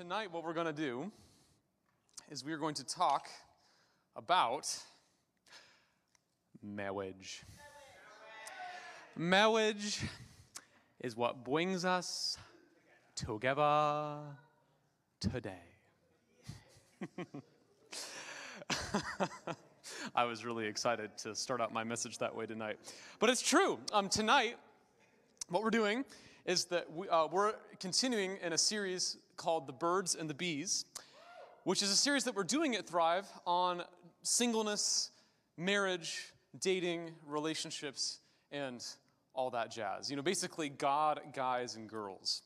tonight, what we're going to do is we are going to talk about marriage. Marriage is what brings us together today. I was really excited to start out my message that way tonight. But it's true. Um, tonight, what we're doing is that we, uh, we're continuing in a series called The Birds and the Bees, which is a series that we're doing at Thrive on singleness, marriage, dating, relationships, and all that jazz. You know, basically, God, guys, and girls.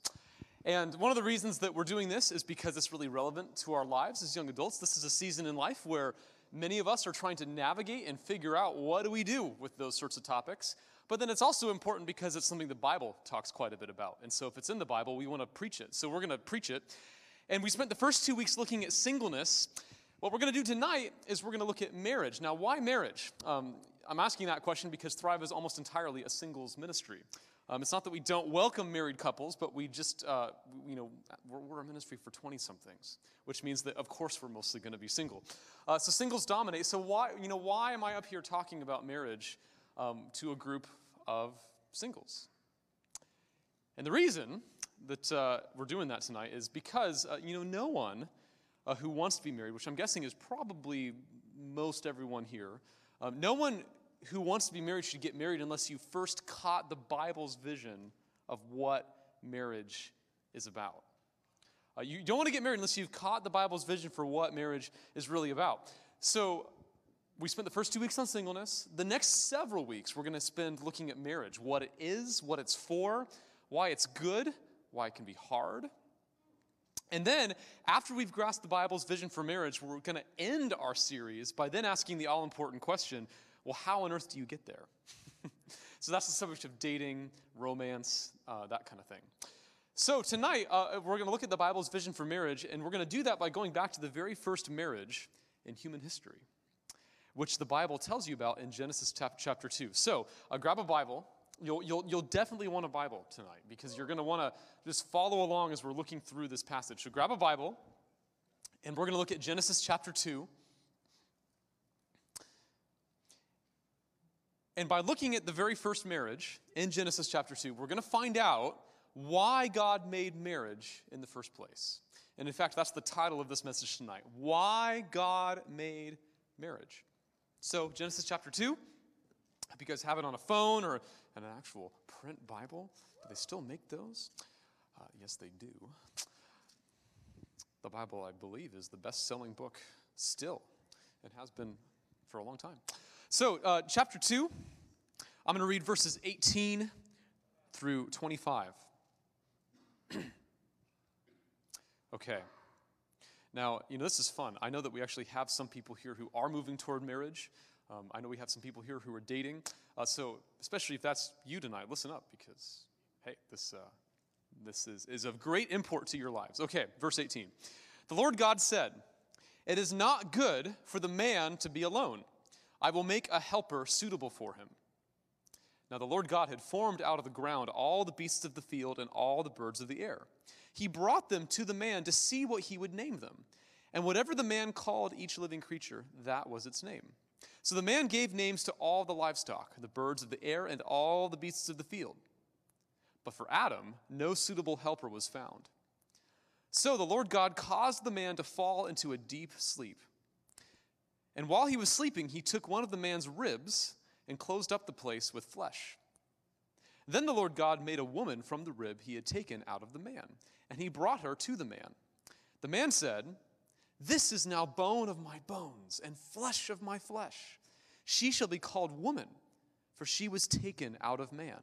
And one of the reasons that we're doing this is because it's really relevant to our lives as young adults. This is a season in life where many of us are trying to navigate and figure out what do we do with those sorts of topics. But then it's also important because it's something the Bible talks quite a bit about. And so if it's in the Bible, we want to preach it. So we're going to preach it. And we spent the first two weeks looking at singleness. What we're going to do tonight is we're going to look at marriage. Now, why marriage? Um, I'm asking that question because Thrive is almost entirely a singles ministry. Um, it's not that we don't welcome married couples, but we just, uh, you know, we're, we're, a ministry for 20 somethings, which means that, of course, we're mostly going to be single. Uh, so singles dominate. So why, you know, why am I up here talking about marriage um, to a group of singles. And the reason that uh, we're doing that tonight is because, uh, you know, no one uh, who wants to be married, which I'm guessing is probably most everyone here, um, no one who wants to be married should get married unless you first caught the Bible's vision of what marriage is about. Uh, you don't want to get married unless you've caught the Bible's vision for what marriage is really about. So, we spent the first two weeks on singleness. The next several weeks, we're going to spend looking at marriage what it is, what it's for, why it's good, why it can be hard. And then, after we've grasped the Bible's vision for marriage, we're going to end our series by then asking the all important question well, how on earth do you get there? so, that's the subject of dating, romance, uh, that kind of thing. So, tonight, uh, we're going to look at the Bible's vision for marriage, and we're going to do that by going back to the very first marriage in human history which the Bible tells you about in Genesis chapter 2. So uh, grab a Bible. You'll, you'll, you'll definitely want a Bible tonight because you're going to want to just follow along as we're looking through this passage. So grab a Bible, and we're going to look at Genesis chapter 2. And by looking at the very first marriage in Genesis chapter 2, we're going to find out why God made marriage in the first place. And in fact, that's the title of this message tonight Why God Made Marriage. So, Genesis chapter 2, if you guys have it on a phone or an actual print Bible, do they still make those? Uh, yes, they do. The Bible, I believe, is the best selling book still It has been for a long time. So, uh, chapter 2, I'm going to read verses 18 through 25. okay. Now, you know, this is fun. I know that we actually have some people here who are moving toward marriage. Um, I know we have some people here who are dating. Uh, so, especially if that's you tonight, listen up because, hey, this, uh, this is, is of great import to your lives. Okay, verse 18. The Lord God said, It is not good for the man to be alone. I will make a helper suitable for him. Now, the Lord God had formed out of the ground all the beasts of the field and all the birds of the air he brought them to the man to see what he would name them. And whatever the man called each living creature, that was its name. So the man gave names to all the livestock, the birds of the air, and all the beasts of the field. But for Adam, no suitable helper was found. So the Lord God caused the man to fall into a deep sleep. And while he was sleeping, he took one of the man's ribs and closed up the place with flesh. Then the Lord God made a woman from the rib he had taken out of the man and he brought her to the man. The man said, This is now bone of my bones and flesh of my flesh. She shall be called woman, for she was taken out of man.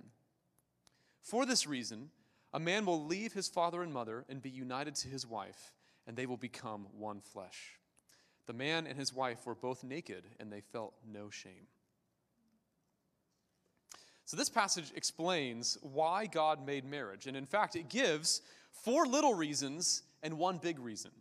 For this reason, a man will leave his father and mother and be united to his wife, and they will become one flesh. The man and his wife were both naked, and they felt no shame. So, this passage explains why God made marriage. And in fact, it gives four little reasons and one big reason.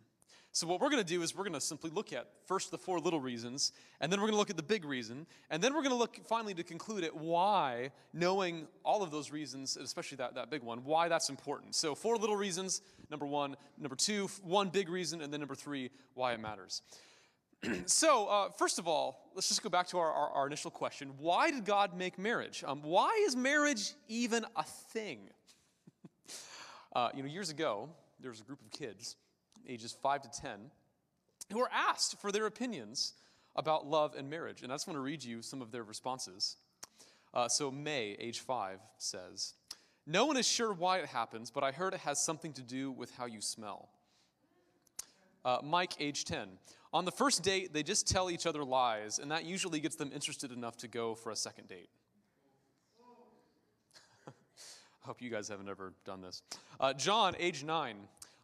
So, what we're going to do is we're going to simply look at first the four little reasons, and then we're going to look at the big reason, and then we're going to look finally to conclude at why, knowing all of those reasons, especially that, that big one, why that's important. So, four little reasons, number one. Number two, one big reason, and then number three, why it matters. so, uh, first of all, let's just go back to our, our, our initial question Why did God make marriage? Um, why is marriage even a thing? uh, you know, years ago, there was a group of kids ages 5 to 10, who were asked for their opinions about love and marriage. And I just want to read you some of their responses. Uh, so, May, age 5, says, No one is sure why it happens, but I heard it has something to do with how you smell. Uh, Mike, age 10. On the first date, they just tell each other lies, and that usually gets them interested enough to go for a second date. I hope you guys haven't ever done this. Uh, John, age 9.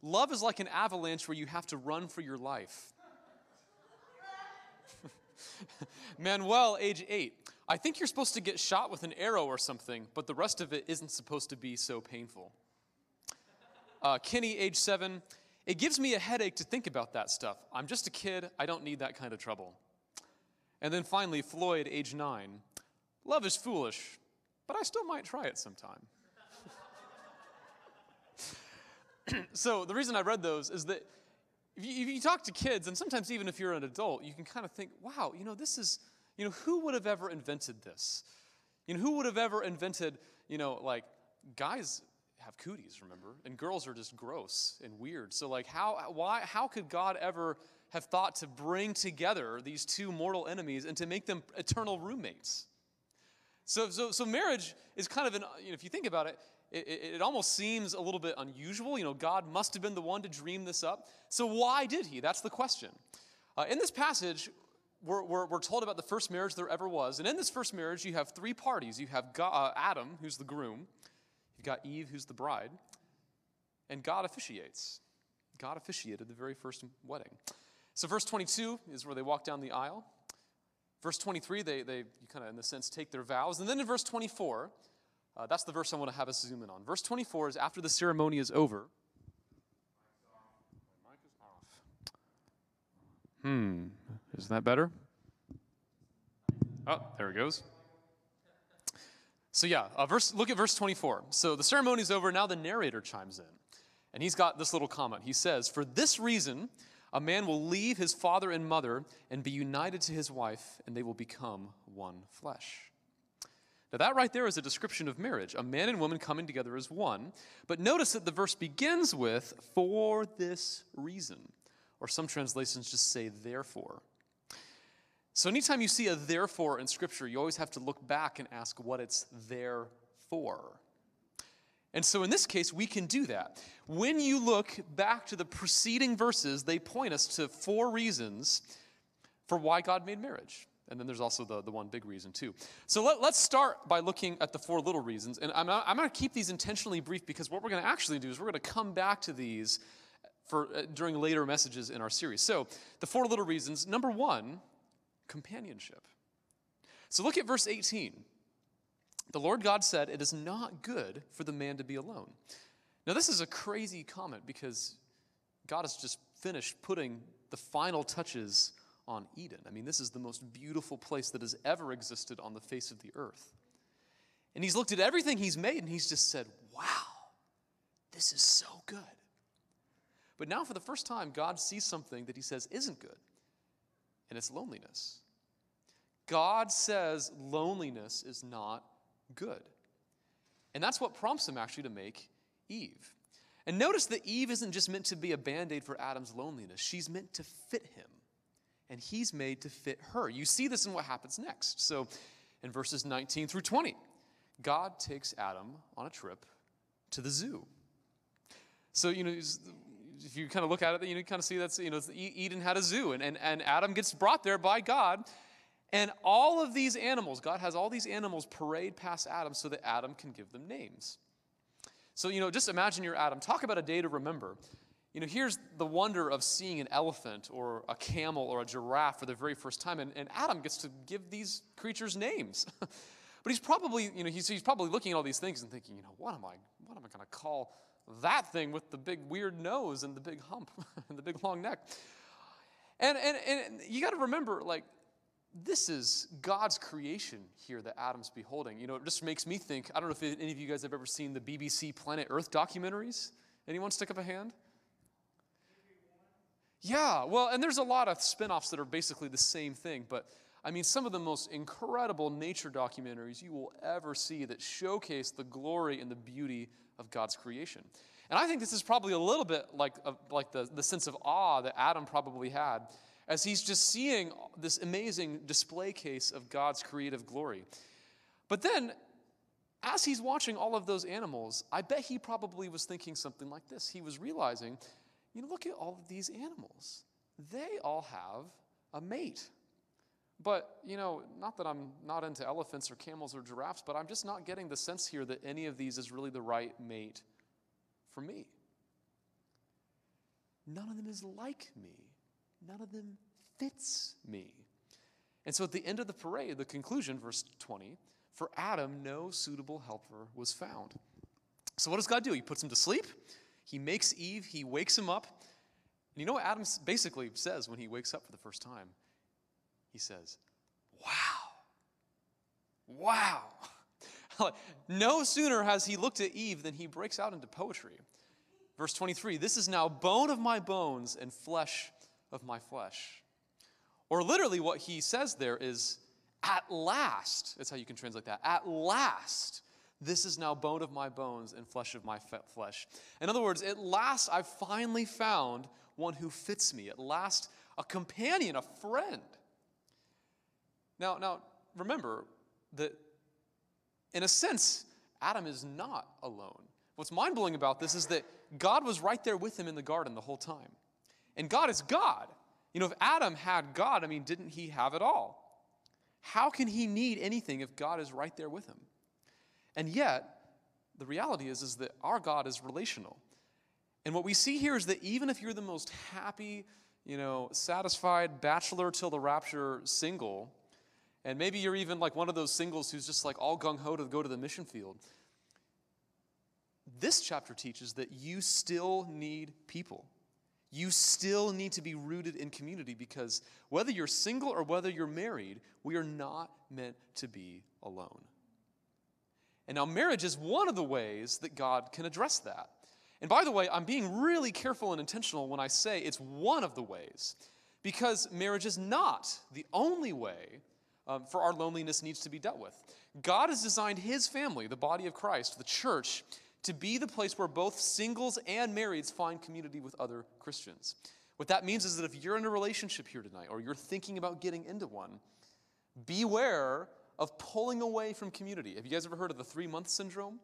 Love is like an avalanche where you have to run for your life. Manuel, age eight. I think you're supposed to get shot with an arrow or something, but the rest of it isn't supposed to be so painful. Uh, Kenny, age seven. It gives me a headache to think about that stuff. I'm just a kid. I don't need that kind of trouble. And then finally, Floyd, age nine. Love is foolish, but I still might try it sometime. so the reason I read those is that if you, if you, talk to kids, and sometimes even if you're an adult, you can kind of think, wow, you know, this is, you know, who would have ever invented this? You know, who would have ever invented, you know, like guys have cooties, remember? And girls are just gross and weird. So like how why how could God ever have thought to bring together these two mortal enemies and to make them eternal roommates? So so so marriage is kind of an you know, if you think about it, it, it, almost seems a little bit unusual. You know, God must have been the one to dream this up. So, why did he? That's the question. Uh, in this passage, we're, we're, we're, told about the first marriage there ever was. And in this first marriage, you have three parties you have God, uh, Adam, who's the groom, got Eve, who's the bride, and God officiates. God officiated the very first wedding. So, verse 22 is where they walk down the aisle. Verse 23, they, they kind of, in a sense, take their vows. And then in verse 24, uh, that's the verse I want to have us zoom in on. Verse 24 is after the ceremony is over. Hmm, isn't that better? Oh, there it goes. So yeah, uh, verse, look at verse 24. So the ceremony is over. Now the narrator chimes in, and he's got this little comment. He says, "For this reason, a man will leave his father and mother and be united to his wife, and they will become one flesh." Now, that right there is a description of marriage, a man and woman coming together as one. But notice that the verse begins with, for this reason. Or some translations just say, therefore. So, anytime you see a therefore in Scripture, you always have to look back and ask what it's there for. And so, in this case, we can do that. When you look back to the preceding verses, they point us to four reasons for why God made marriage. And then there's also the, the one big reason, too. So let, us start by looking at the four little reasons. And I'm, I'm going to keep these intentionally brief because what we're going to actually do is we're going to come back to these for, uh, during later messages in our series. So the four little reasons number one, companionship. So look at verse 18. The Lord God said, It is not good for the man to be alone. Now, this is a crazy comment because God has just finished putting the final touches on Eden. I mean, this is the most beautiful place that has ever existed on the face of the earth. And he's looked at everything he's made and he's just said, wow, this is so good. But now, for the first time, God sees something that he says isn't good, and it's loneliness. God says loneliness is not good. And that's what prompts him actually to make Eve. And notice that Eve isn't just meant to be a band aid for Adam's loneliness, she's meant to fit him and he's made to fit her. You see this in what happens next. So in verses 19 through 20, God takes Adam on a trip to the zoo. So, you know, if you kind of look at it, you know, kind of see that's, you know, Eden had a zoo, and, and, and Adam gets brought there by God. And all of these animals, God has all these animals parade past Adam so that Adam can give them names. So, you know, just imagine you're Adam. Talk about a day to remember. You know, here's the wonder of seeing an elephant or a camel or a giraffe for the very first time, and, and Adam gets to give these creatures names. but he's probably, you know, he's, he's probably looking at all these things and thinking, you know, what am I, what am I going to call that thing with the big weird nose and the big hump and the big long neck. And, and, and you got to remember, like, this is God's creation here that Adam's beholding. You know, it just makes me think. I don't know if any of you guys have ever seen the BBC Planet Earth documentaries. Anyone stick up a hand? Yeah, well, and there's a lot of spin offs that are basically the same thing, but I mean, some of the most incredible nature documentaries you will ever see that showcase the glory and the beauty of God's creation. And I think this is probably a little bit like, like the, the sense of awe that Adam probably had as he's just seeing this amazing display case of God's creative glory. But then, as he's watching all of those animals, I bet he probably was thinking something like this. He was realizing, you know, look at all of these animals. They all have a mate. But, you know, not that I'm not into elephants or camels or giraffes, but I'm just not getting the sense here that any of these is really the right mate for me. None of them is like me. None of them fits me. And so at the end of the parade, the conclusion, verse 20, for Adam, no suitable helper was found. So what does God do? He puts him to sleep, he makes Eve, he wakes him up. And you know what Adam basically says when he wakes up for the first time? He says, Wow. Wow. no sooner has he looked at Eve than he breaks out into poetry. Verse 23 This is now bone of my bones and flesh of my flesh. Or literally, what he says there is, At last, that's how you can translate that. At last, this is now bone of my bones and flesh of my flesh. In other words, at last, I've finally found one who fits me. At last, a companion, a friend. Now, now remember that in a sense, Adam is not alone. What's mind blowing about this is that God was right there with him in the garden the whole time. And God is God. You know, if Adam had God, I mean, didn't he have it all? How can he need anything if God is right there with him? And yet, the reality is, is that our God is relational. And what we see here is that even if you're the most happy, you know, satisfied bachelor till the rapture single, and maybe you're even like one of those singles who's just like all gung ho to go to the mission field. This chapter teaches that you still need people. You still need to be rooted in community because whether you're single or whether you're married, we are not meant to be alone. And now, marriage is one of the ways that God can address that. And by the way, I'm being really careful and intentional when I say it's one of the ways, because marriage is not the only way um, for our loneliness needs to be dealt with. God has designed his family, the body of Christ, the church, to be the place where both singles and marrieds find community with other Christians. What that means is that if you're in a relationship here tonight or you're thinking about getting into one, beware of pulling away from community. Have you guys ever heard of the three month syndrome?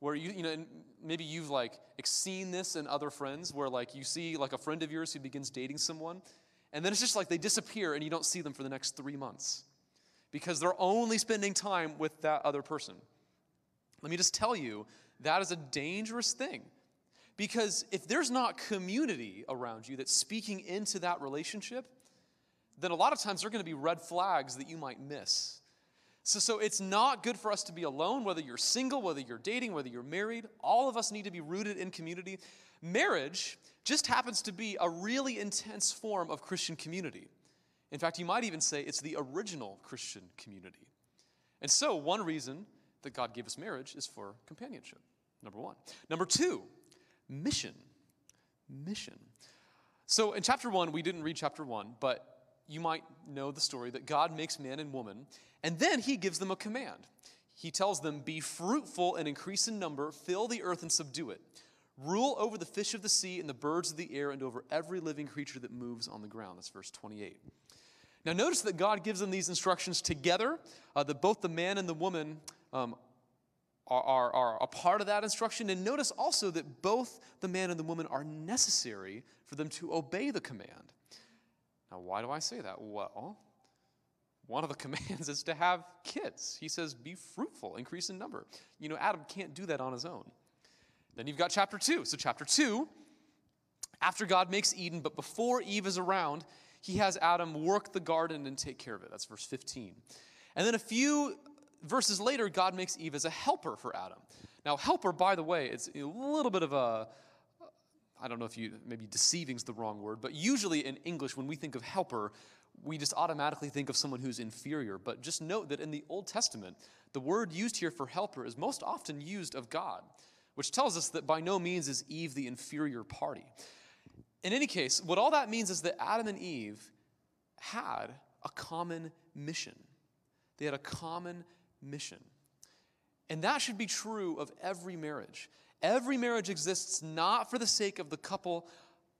Where you, you know, maybe you've like seen this in other friends where like you see like a friend of yours who begins dating someone and then it's just like they disappear and you don't see them for the next three months because they're only spending time with that other person. Let me just tell you, that is a dangerous thing. Because if there's not community around you that's speaking into that relationship, then a lot of times there are going to be red flags that you might miss. So, so it's not good for us to be alone, whether you're single, whether you're dating, whether you're married. All of us need to be rooted in community. Marriage just happens to be a really intense form of Christian community. In fact, you might even say it's the original Christian community. And so, one reason that God gave us marriage is for companionship, number one. Number two, mission. Mission. So, in chapter one, we didn't read chapter one, but you might know the story that God makes man and woman, and then he gives them a command. He tells them, Be fruitful and increase in number, fill the earth and subdue it. Rule over the fish of the sea and the birds of the air and over every living creature that moves on the ground. That's verse 28. Now, notice that God gives them these instructions together, uh, that both the man and the woman um, are, are, are a part of that instruction. And notice also that both the man and the woman are necessary for them to obey the command. Now, why do I say that? Well, one of the commands is to have kids. He says, be fruitful, increase in number. You know, Adam can't do that on his own. Then you've got chapter 2. So, chapter 2, after God makes Eden, but before Eve is around, he has Adam work the garden and take care of it. That's verse 15. And then a few verses later, God makes Eve as a helper for Adam. Now, helper, by the way, it's a little bit of a, I don't know if you, maybe deceiving is the wrong word, but usually in English, when we think of helper, we just automatically think of someone who's inferior. But just note that in the Old Testament, the word used here for helper is most often used of God, which tells us that by no means is Eve the inferior party. In any case, what all that means is that Adam and Eve had a common mission. They had a common mission. And that should be true of every marriage. Every marriage exists not for the sake of the couple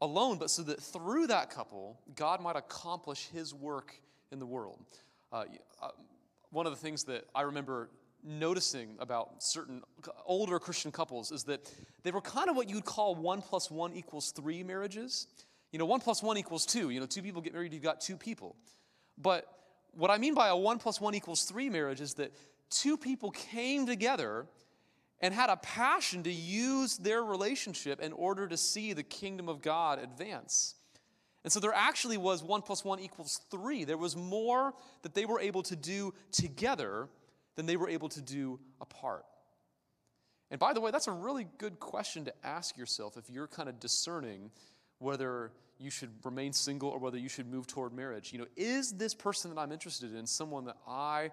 alone, but so that through that couple, God might accomplish his work in the world. Uh, uh, one of the things that I remember noticing about certain older Christian couples is that they were kind of what you'd call one plus one equals three marriages. You know, one plus one equals two. You know, two people get married, you've got two people. But what I mean by a one plus one equals three marriage is that two people came together and had a passion to use their relationship in order to see the kingdom of God advance. And so there actually was one plus one equals three. There was more that they were able to do together than they were able to do apart. And by the way, that's a really good question to ask yourself if you're kind of discerning whether you should remain single or whether you should move toward marriage. You know, is this person that I'm interested in someone that I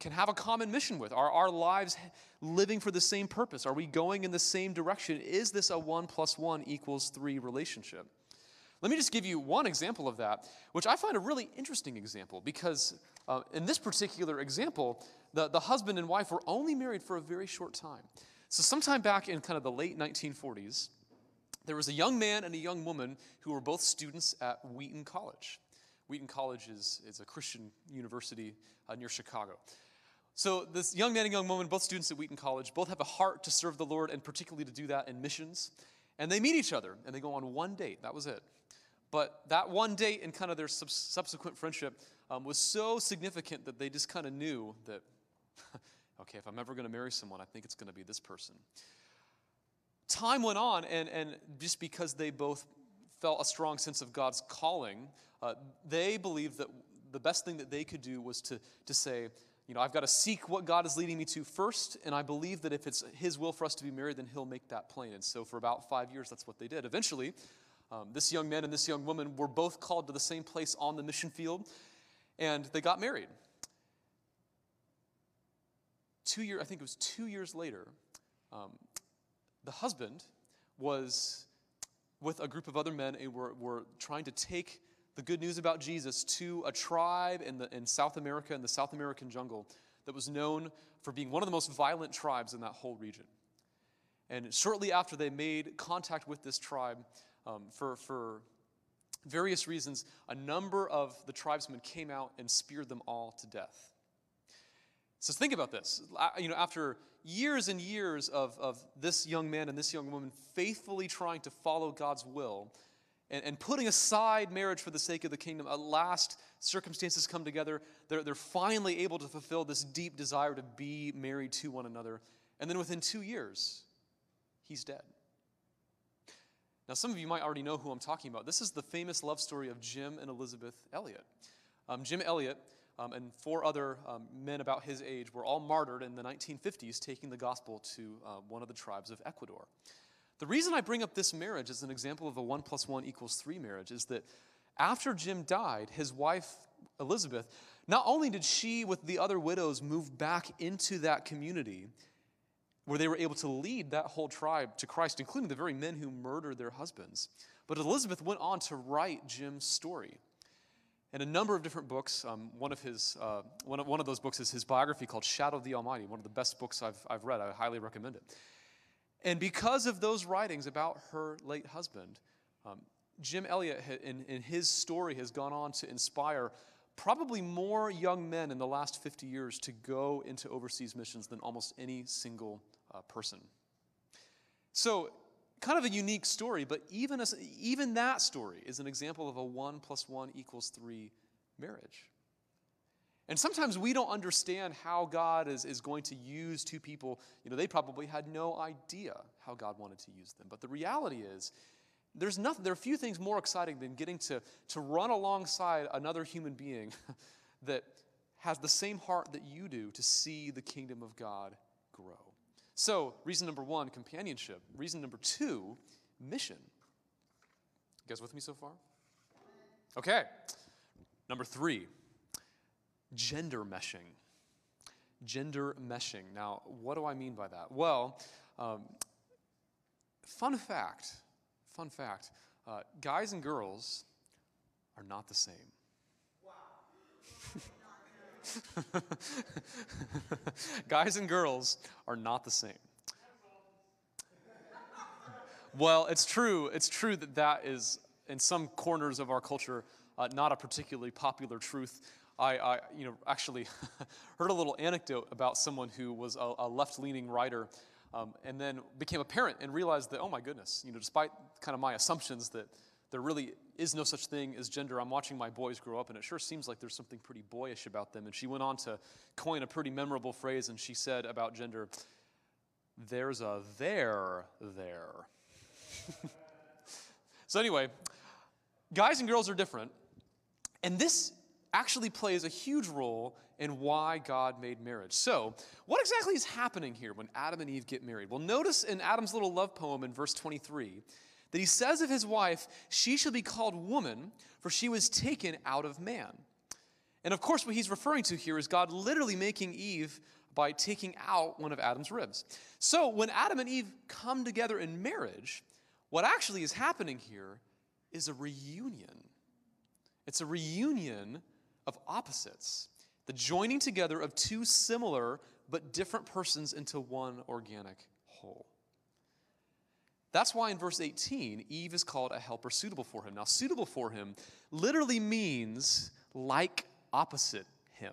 can have a common mission with? Are our lives living for the same purpose? Are we going in the same direction? Is this a one plus one equals three relationship? Let me just give you one example of that, which I find a really interesting example because uh, in this particular example, the, the husband and wife were only married for a very short time. So, sometime back in kind of the late 1940s, there was a young man and a young woman who were both students at Wheaton College. Wheaton College is, is a Christian university uh, near Chicago. So, this young man and young woman, both students at Wheaton College, both have a heart to serve the Lord and particularly to do that in missions. And they meet each other and they go on one date. That was it. But that one date and kind of their sub- subsequent friendship um, was so significant that they just kind of knew that, okay, if I'm ever going to marry someone, I think it's going to be this person. Time went on, and, and just because they both felt a strong sense of God's calling, uh, they believed that the best thing that they could do was to, to say, you know, I've got to seek what God is leading me to first, and I believe that if it's His will for us to be married, then He'll make that plain. And so for about five years, that's what they did. Eventually, um, this young man and this young woman were both called to the same place on the mission field, and they got married. Two year, I think it was two years later, um, the husband was with a group of other men and were, were trying to take the good news about Jesus to a tribe in, the, in South America, in the South American jungle, that was known for being one of the most violent tribes in that whole region. And shortly after they made contact with this tribe, um, for, for various reasons, a number of the tribesmen came out and speared them all to death. So think about this. You know, after years and years of, of this young man and this young woman faithfully trying to follow God's will, and, and putting aside marriage for the sake of the kingdom, at last circumstances come together. They're, they're finally able to fulfill this deep desire to be married to one another. And then within two years, he's dead. Now, some of you might already know who I'm talking about. This is the famous love story of Jim and Elizabeth Elliot. Um, Jim Elliot um, and four other um, men about his age were all martyred in the 1950s, taking the gospel to uh, one of the tribes of Ecuador. The reason I bring up this marriage as an example of a one plus one equals three marriage is that after Jim died, his wife, Elizabeth, not only did she, with the other widows, move back into that community where they were able to lead that whole tribe to Christ, including the very men who murdered their husbands, but Elizabeth went on to write Jim's story. In a number of different books, um, one, of his, uh, one, of, one of those books is his biography called Shadow of the Almighty, one of the best books I've, I've read. I highly recommend it. And because of those writings about her late husband, um, Jim Elliot, in, in his story, has gone on to inspire probably more young men in the last 50 years to go into overseas missions than almost any single uh, person. So, kind of a unique story, but even, a, even that story is an example of a one plus one equals three marriage. And sometimes we don't understand how God is, is going to use two people. You know, they probably had no idea how God wanted to use them. But the reality is, there's nothing, there are a few things more exciting than getting to, to run alongside another human being that has the same heart that you do to see the kingdom of God grow. So, reason number one, companionship. Reason number two, mission. You guys with me so far? Okay. Number three, gender meshing. Gender meshing. Now, what do I mean by that? Well, um, fun fact, fun fact, uh, guys and girls are not the same. guys and girls are not the same. Well, it's true. It's true that that is, in some corners of our culture, uh, not a particularly popular truth. I, I you know, actually heard a little anecdote about someone who was a, a left-leaning writer, um, and then became a parent and realized that, oh my goodness, you know, despite kind of my assumptions that there really is no such thing as gender. I'm watching my boys grow up, and it sure seems like there's something pretty boyish about them. And she went on to coin a pretty memorable phrase, and she said about gender, there's a there there. so, anyway, guys and girls are different, and this actually plays a huge role in why God made marriage. So, what exactly is happening here when Adam and Eve get married? Well, notice in Adam's little love poem in verse 23 that he says of his wife, She shall be called woman, for she was taken out of man. And of course, what he's referring to here is God literally making Eve by taking out one of Adam's ribs. So, when Adam and Eve come together in marriage, what actually is happening here is a reunion. It's a reunion of opposites, the joining together of two similar but different persons into one organic whole. That's why in verse 18, Eve is called a helper suitable for him. Now, suitable for him literally means like opposite him.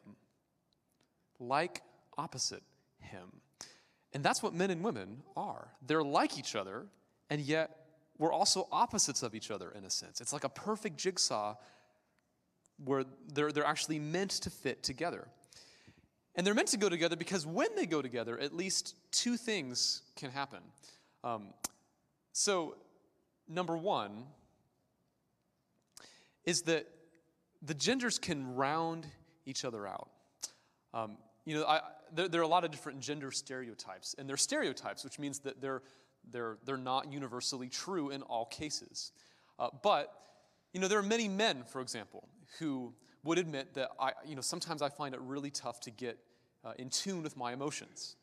Like opposite him. And that's what men and women are. They're like each other, and yet we're also opposites of each other in a sense. It's like a perfect jigsaw where they're, they're actually meant to fit together. And they're meant to go together because when they go together, at least two things can happen. Um, so, number one is that the genders can round each other out. Um, you know, I, there, there, are a lot of different gender stereotypes, and they're stereotypes, which means that they're, they're, they're not universally true in all cases. Uh, but, you know, there are many men, for example, who would admit that I, you know, sometimes I find it really tough to get uh, in tune with my emotions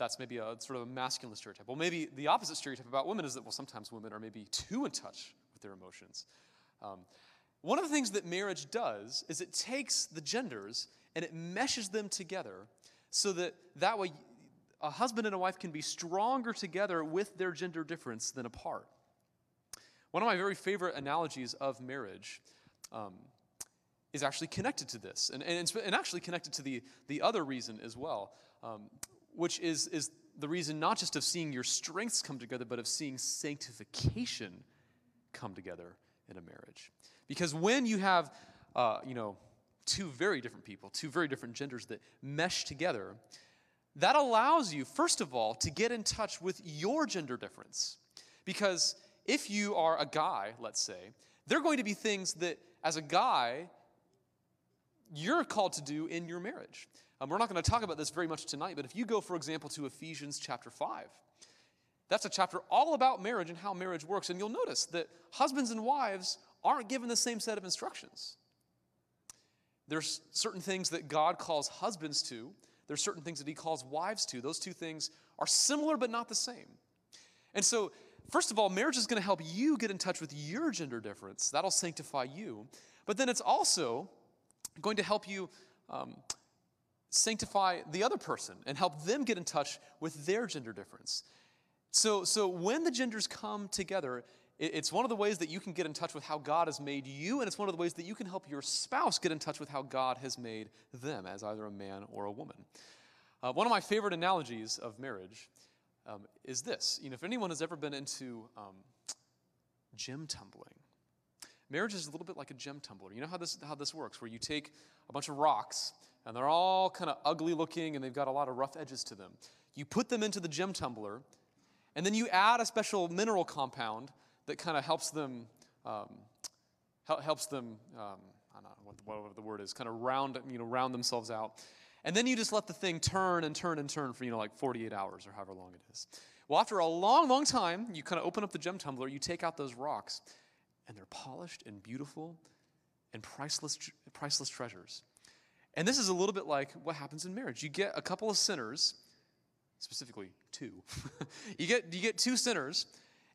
that's maybe a sort of a masculine stereotype. Well, maybe the opposite stereotype about women is that, well, sometimes women are maybe too in touch with their emotions. Um, one of the things that marriage does is it takes the genders and it meshes them together so that that way a husband and a wife can be stronger together with their gender difference than apart. One of my very favorite analogies of marriage um, is actually connected to this, and, and, and, actually connected to the, the other reason as well. Um, which is, is the reason not just of seeing your strengths come together, but of seeing sanctification come together in a marriage. Because when you have, uh, you know, two very different people, two very different genders that mesh together, that allows you, first of all, to get in touch with your gender difference. Because if you are a guy, let's say, there are going to be things that, as a guy, you're called to do in your marriage. Um, we're not going to talk about this very much tonight, but if you go, for example, to Ephesians chapter 5, that's a chapter all about marriage and how marriage works. And you'll notice that husbands and wives aren't given the same set of instructions. There's certain things that God calls husbands to, there's certain things that he calls wives to. Those two things are similar but not the same. And so, first of all, marriage is going to help you get in touch with your gender difference. That'll sanctify you. But then it's also going to help you um, sanctify the other person and help them get in touch with their gender difference. So, so when the genders come together, it's one of the ways that you can get in touch with how God has made you, and it's one of the ways that you can help your spouse get in touch with how God has made them as either a man or a woman. Uh, one of my favorite analogies of marriage um, is this. You know, if anyone has ever been into um, gem tumbling, marriage is a little bit like a gem tumbler. You know how this, how this works, where you take a bunch of rocks and they're all kind of ugly looking and they've got a lot of rough edges to them. You put them into the gem tumbler, and then you add a special mineral compound that kind of helps them, um, helps them, um, I don't know what the, the word is, kind of round, you know, round themselves out. And then you just let the thing turn and turn and turn for, you know, like 48 hours or however long it is. Well, after a long, long time, you kind of open up the gem tumbler, you take out those rocks, and they're polished and beautiful and priceless, priceless treasures. And this is a little bit like what happens in marriage. You get a couple of sinners, specifically two. you, get, you get two sinners,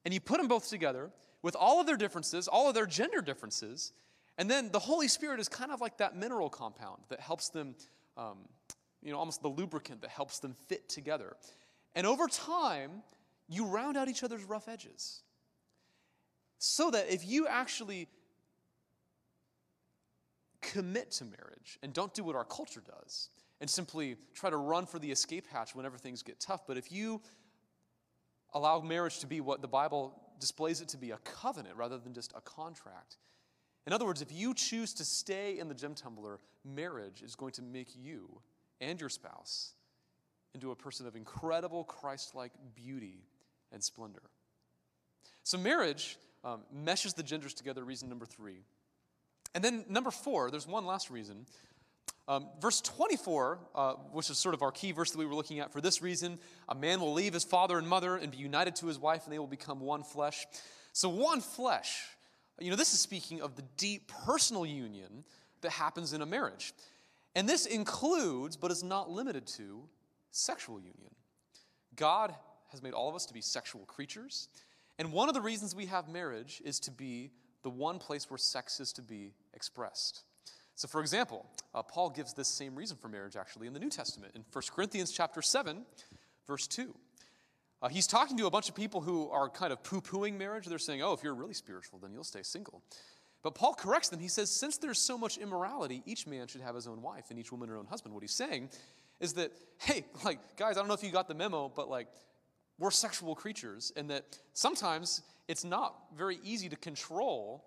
and you put them both together with all of their differences, all of their gender differences, and then the Holy Spirit is kind of like that mineral compound that helps them, um, you know, almost the lubricant that helps them fit together. And over time, you round out each other's rough edges. So that if you actually commit to marriage and don't do what our culture does and simply try to run for the escape hatch whenever things get tough, but if you allow marriage to be what the Bible displays it to be a covenant rather than just a contract. In other words, if you choose to stay in the gem tumbler, marriage is going to make you and your spouse into a person of incredible Christ like beauty and splendor. So, marriage um, meshes the genders together, reason number three. And then, number four, there's one last reason. Um, verse 24, uh, which is sort of our key verse that we were looking at for this reason a man will leave his father and mother and be united to his wife, and they will become one flesh. So, one flesh, you know, this is speaking of the deep personal union that happens in a marriage. And this includes, but is not limited to, sexual union. God has made all of us to be sexual creatures. And one of the reasons we have marriage is to be the one place where sex is to be expressed. So, for example, uh, Paul gives this same reason for marriage actually in the New Testament in 1 Corinthians chapter 7, verse 2. Uh, he's talking to a bunch of people who are kind of poo pooing marriage. They're saying, oh, if you're really spiritual, then you'll stay single. But Paul corrects them. He says, since there's so much immorality, each man should have his own wife and each woman her own husband. What he's saying is that, hey, like, guys, I don't know if you got the memo, but like, we're sexual creatures, and that sometimes it's not very easy to control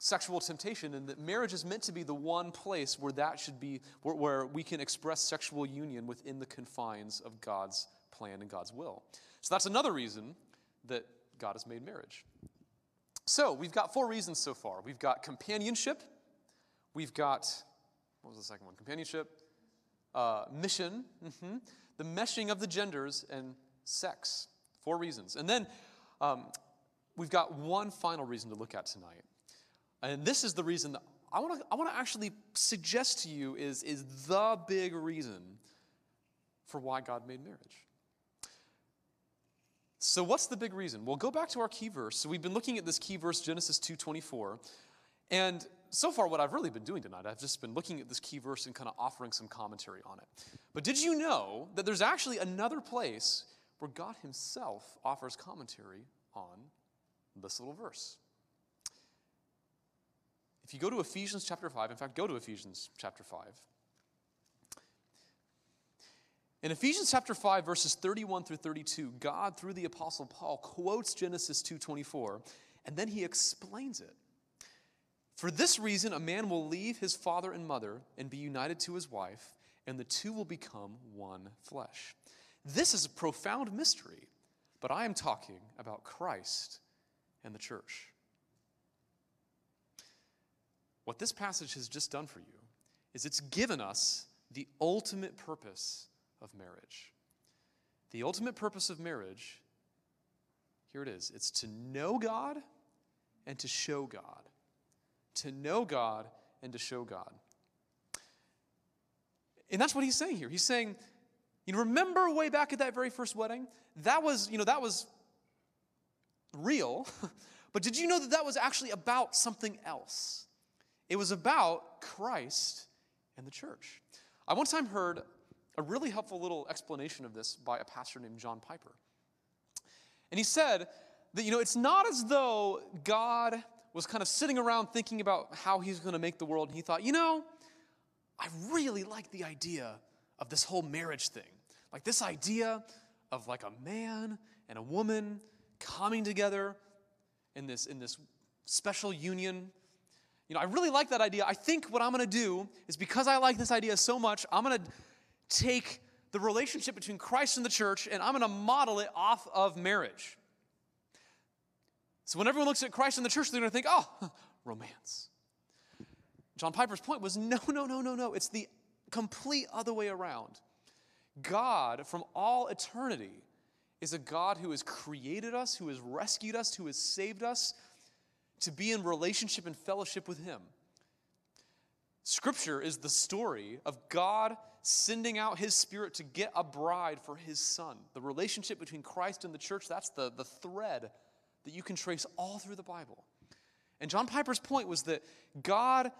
sexual temptation and that marriage is meant to be the one place where that should be where, where, we can express sexual union within the confines of god's plan and god's will. So that's another reason that god has made marriage. So we've got four reasons so far. We've got companionship. We've got what was the second one? Companionship uh, mission mm-hmm. the meshing of the genders and sex. Four reasons. And then um, we've got one final reason to look at tonight. And this is the reason that I want to I want to actually suggest to you is, is the big reason for why God made marriage. So what's the big reason? Well, go back to our key verse. So we've been looking at this key verse Genesis 2:24. And so far what I've really been doing tonight, I've just been looking at this key verse and kind of offering some commentary on it. But did you know that there's actually another place where God himself offers commentary on this little verse? If you go to Ephesians chapter 5, in fact, go to Ephesians chapter 5. In Ephesians chapter 5 verses 31 through 32, God through the apostle Paul quotes Genesis 2:24 and then he explains it. For this reason a man will leave his father and mother and be united to his wife and the two will become one flesh. This is a profound mystery, but I am talking about Christ and the church. What this passage has just done for you is it's given us the ultimate purpose of marriage. The ultimate purpose of marriage, here it is it's to know God and to show God. To know God and to show God. And that's what he's saying here. He's saying, you know, remember way back at that very first wedding? That was, you know, that was real. but did you know that that was actually about something else? It was about Christ and the church. I one time heard a really helpful little explanation of this by a pastor named John Piper. And he said that, you know, it's not as though God was kind of sitting around thinking about how he's going to make the world, and he thought, you know, I really like the idea of this whole marriage thing. Like this idea of like a man and a woman coming together in this, in this special union you know, I really like that idea. I think what I'm going to do is because I like this idea so much, I'm going to take the relationship between Christ and the church and I'm going to model it off of marriage. So when everyone looks at Christ and the church, they're going to think, oh, romance. John Piper's point was no, no, no, no, no. It's the complete other way around. God, from all eternity, is a God who has created us, who has rescued us, who has saved us to be in relationship and fellowship with Him. Scripture is the story of God sending out His Spirit to get a bride for His Son. The relationship between Christ and the church, that's the, the thread that you can trace all through the Bible. And John Piper's point was that God,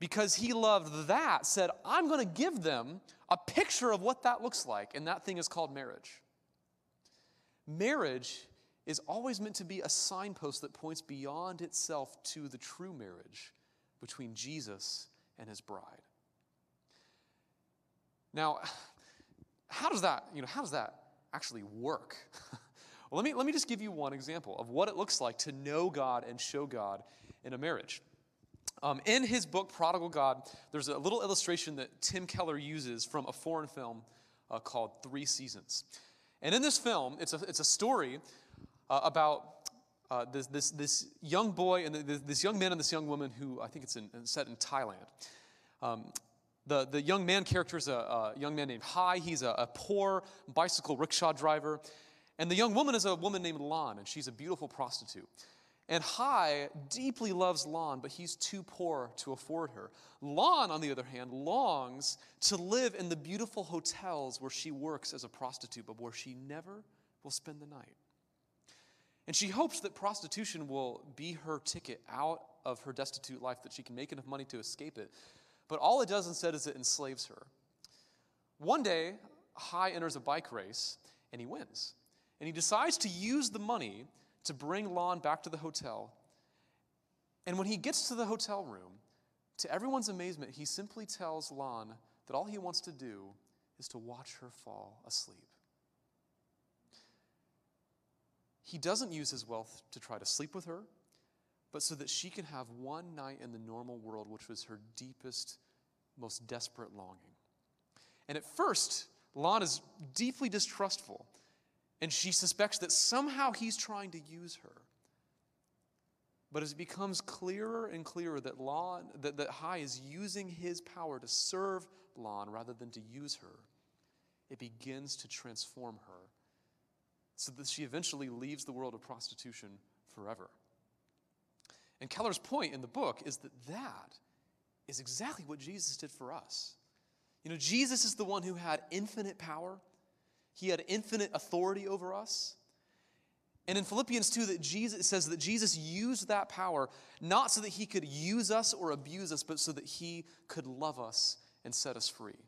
because He loved that, said, I'm going to give them a picture of what that looks like, and that thing is called marriage. Marriage is always meant to be a signpost that points beyond itself to the true marriage between Jesus and his bride. Now, how does that, you know, how does that actually work? well, let me, let me just give you one example of what it looks like to know God and show God in a marriage. Um, in his book, Prodigal God, there's a little illustration that Tim Keller uses from a foreign film uh, called Three Seasons. And in this film, it's a, it's a story uh, about uh, this, this, this young boy and the, this young man and this young woman who I think it's in, set in Thailand. Um, the, the young man character is a, a young man named Hai. He's a, a, poor bicycle rickshaw driver. And the young woman is a woman named Lan, and she's a beautiful prostitute. And Hai deeply loves Lan, but he's too poor to afford her. Lan, on the other hand, longs to live in the beautiful hotels where she works as a prostitute, but where she never will spend the night. And she hopes that prostitution will be her ticket out of her destitute life, that she can make enough money to escape it. But all it does instead is it enslaves her. One day, Hai enters a bike race and he wins. And he decides to use the money to bring Lan back to the hotel. And when he gets to the hotel room, to everyone's amazement, he simply tells Lan that all he wants to do is to watch her fall asleep. He doesn't use his wealth to try to sleep with her, but so that she can have one night in the normal world, which was her deepest, most desperate longing. And at first, Lan is deeply distrustful and she suspects that somehow he's trying to use her. But as it becomes clearer and clearer that, Lan, that, that Hai is using his power to serve Lan rather than to use her, it begins to transform her so that she eventually leaves the world of prostitution forever. And Keller's point in the book is that that is exactly what Jesus did for us. You know, Jesus is the one who had infinite power he had infinite authority over us. And in Philippians 2, that Jesus says that Jesus used that power not so that he could use us or abuse us, but so that he could love us and set us free.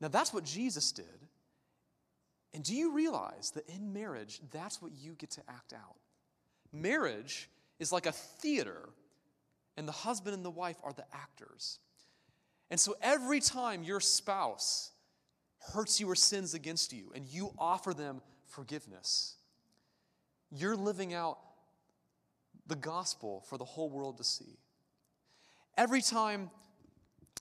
Now that's what Jesus did. And do you realize that in marriage, that's what you get to act out? Marriage is like a theater, and the husband and the wife are the actors. And so every time your spouse hurts you or sins against you, and you offer them forgiveness, you're living out the gospel for the whole world to see. Every time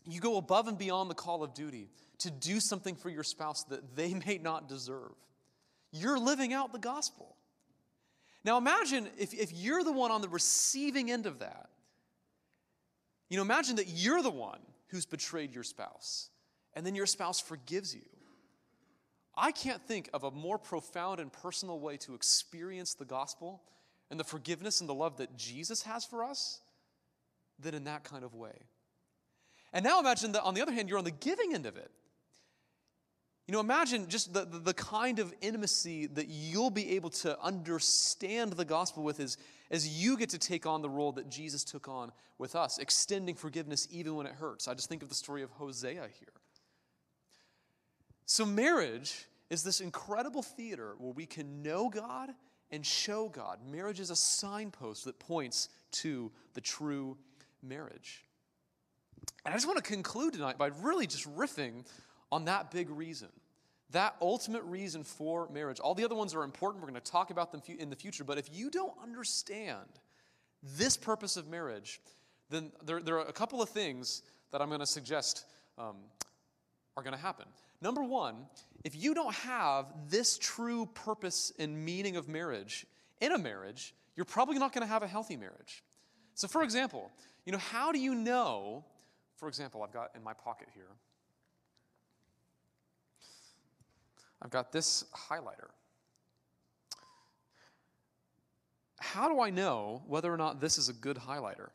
you go above and beyond the call of duty to do something for your spouse that they may not deserve, you're living out the gospel. Now imagine if, if you're the one on the receiving end of that. You know, imagine that you're the one who's betrayed your spouse and then your spouse forgives you. I can't think of a more profound and personal way to experience the gospel and the forgiveness and the love that Jesus has for us than in that kind of way. And now imagine that on the other hand, you're on the giving end of it. You know, imagine just the, the, kind of intimacy that you'll be able to understand the gospel with as, as you get to take on the role that Jesus took on with us, extending forgiveness even when it hurts. I just think of the story of Hosea here. So, marriage is this incredible theater where we can know God and show God. Marriage is a signpost that points to the true marriage. And I just want to conclude tonight by really just riffing on that big reason, that ultimate reason for marriage. All the other ones are important. We're going to talk about them in the future. But if you don't understand this purpose of marriage, then there, there are a couple of things that I'm going to suggest um, are going to happen. Number one, if you don't have this true purpose and meaning of marriage in a marriage, you're probably not going to have a healthy marriage. So, for example, you know, how do you know for example, I've got in my pocket here, I've got this highlighter. How do I know whether or not this is a good highlighter?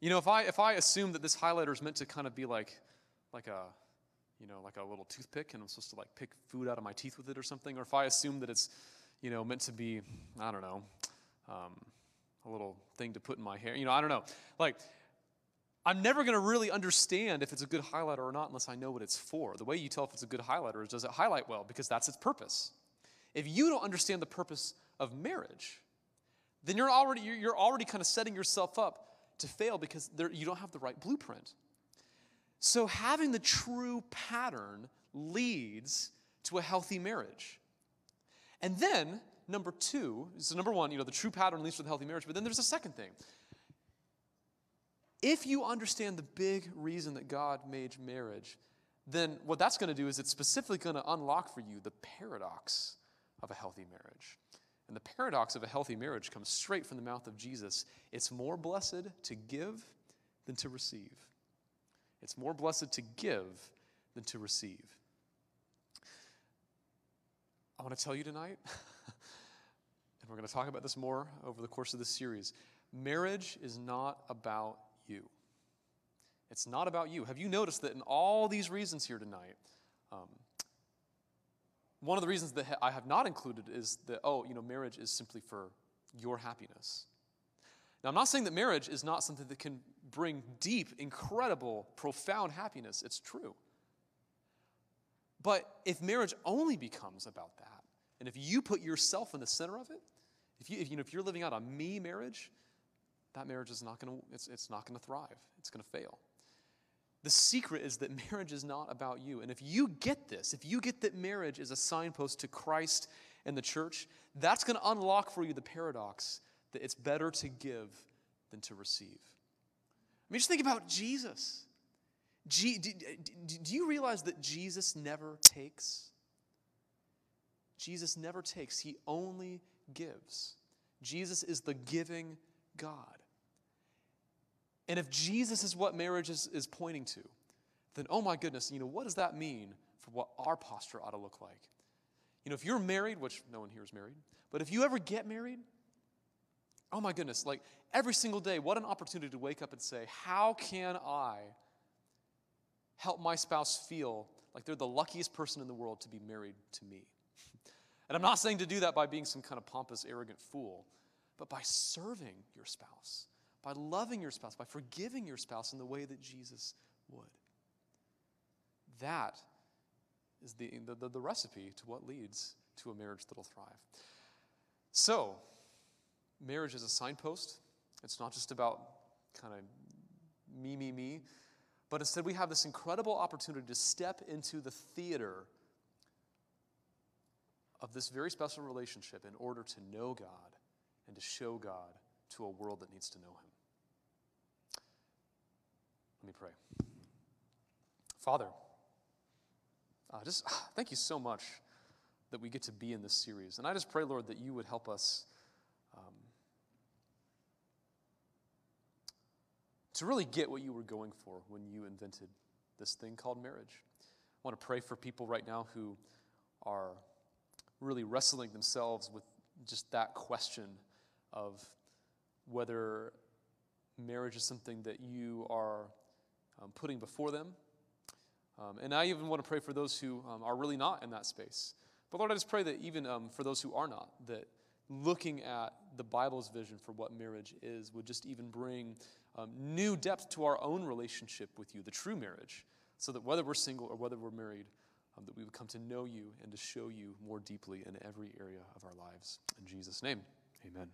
You know, if I if I assume that this highlighter is meant to kind of be like like a you know, like a little toothpick and I'm supposed to like pick food out of my teeth with it or something, or if I assume that it's, you know, meant to be, I don't know, um, a little thing to put in my hair, you know, I don't know. Like, I'm never going to really understand if it's a good highlighter or not unless I know what it's for. The way you tell if it's a good highlighter is does it highlight well? Because that's its purpose. If you don't understand the purpose of marriage, then you're already, you're already kind of setting yourself up to fail because there, you don't have the right blueprint. So, having the true pattern leads to a healthy marriage. And then, number two, so number one, you know, the true pattern leads to a healthy marriage, but then there's a second thing. If you understand the big reason that God made marriage, then what that's going to do is it's specifically going to unlock for you the paradox of a healthy marriage. And the paradox of a healthy marriage comes straight from the mouth of Jesus. It's more blessed to give than to receive. It's more blessed to give than to receive. I want to tell you tonight, and we're going to talk about this more over the course of this series. Marriage is not about you. It's not about you. Have you noticed that in all these reasons here tonight, um, one of the reasons that I have not included is that, oh, you know, marriage is simply for your happiness. Now, I'm not saying that marriage is not something that can bring deep, incredible, profound happiness. It's true. But if marriage only becomes about that, and if you put yourself in the center of it, if, you, if, you know, if you're living out a me marriage, that marriage is not going to, it's, it's not going to thrive. It's going to fail. The secret is that marriage is not about you. And if you get this, if you get that marriage is a signpost to Christ and the church, that's going to unlock for you the paradox that it's better to give than to receive. I mean, just think about Jesus. do, do you realize that Jesus never takes? Jesus never takes, he only gives. Jesus is the giving God. And if Jesus is what marriage is, is pointing to, then oh my goodness, you know, what does that mean for what our posture ought to look like? You know, if you're married, which no one here is married, but if you ever get married, oh my goodness, like every single day, what an opportunity to wake up and say, How can I help my spouse feel like they're the luckiest person in the world to be married to me? And I'm not saying to do that by being some kind of pompous, arrogant fool, but by serving your spouse, by loving your spouse, by forgiving your spouse in the way that Jesus would. That is the, the, the recipe to what leads to a marriage that'll thrive. So, marriage is a signpost. It's not just about kind of me, me, me, but instead we have this incredible opportunity to step into the theater of this very special relationship in order to know God and to show God to a world that needs to know Him. Let me pray. Father, uh, just thank you so much that we get to be in this series. And I just pray, Lord, that you would help us um, to really get what you were going for when you invented this thing called marriage. I want to pray for people right now who are really wrestling themselves with just that question of whether marriage is something that you are um, putting before them. Um, and I even want to pray for those who um, are really not in that space. But Lord, I just pray that even um, for those who are not, that looking at the Bible's vision for what marriage is would just even bring um, new depth to our own relationship with you, the true marriage, so that whether we're single or whether we're married, um, that we would come to know you and to show you more deeply in every area of our lives. In Jesus' name, amen.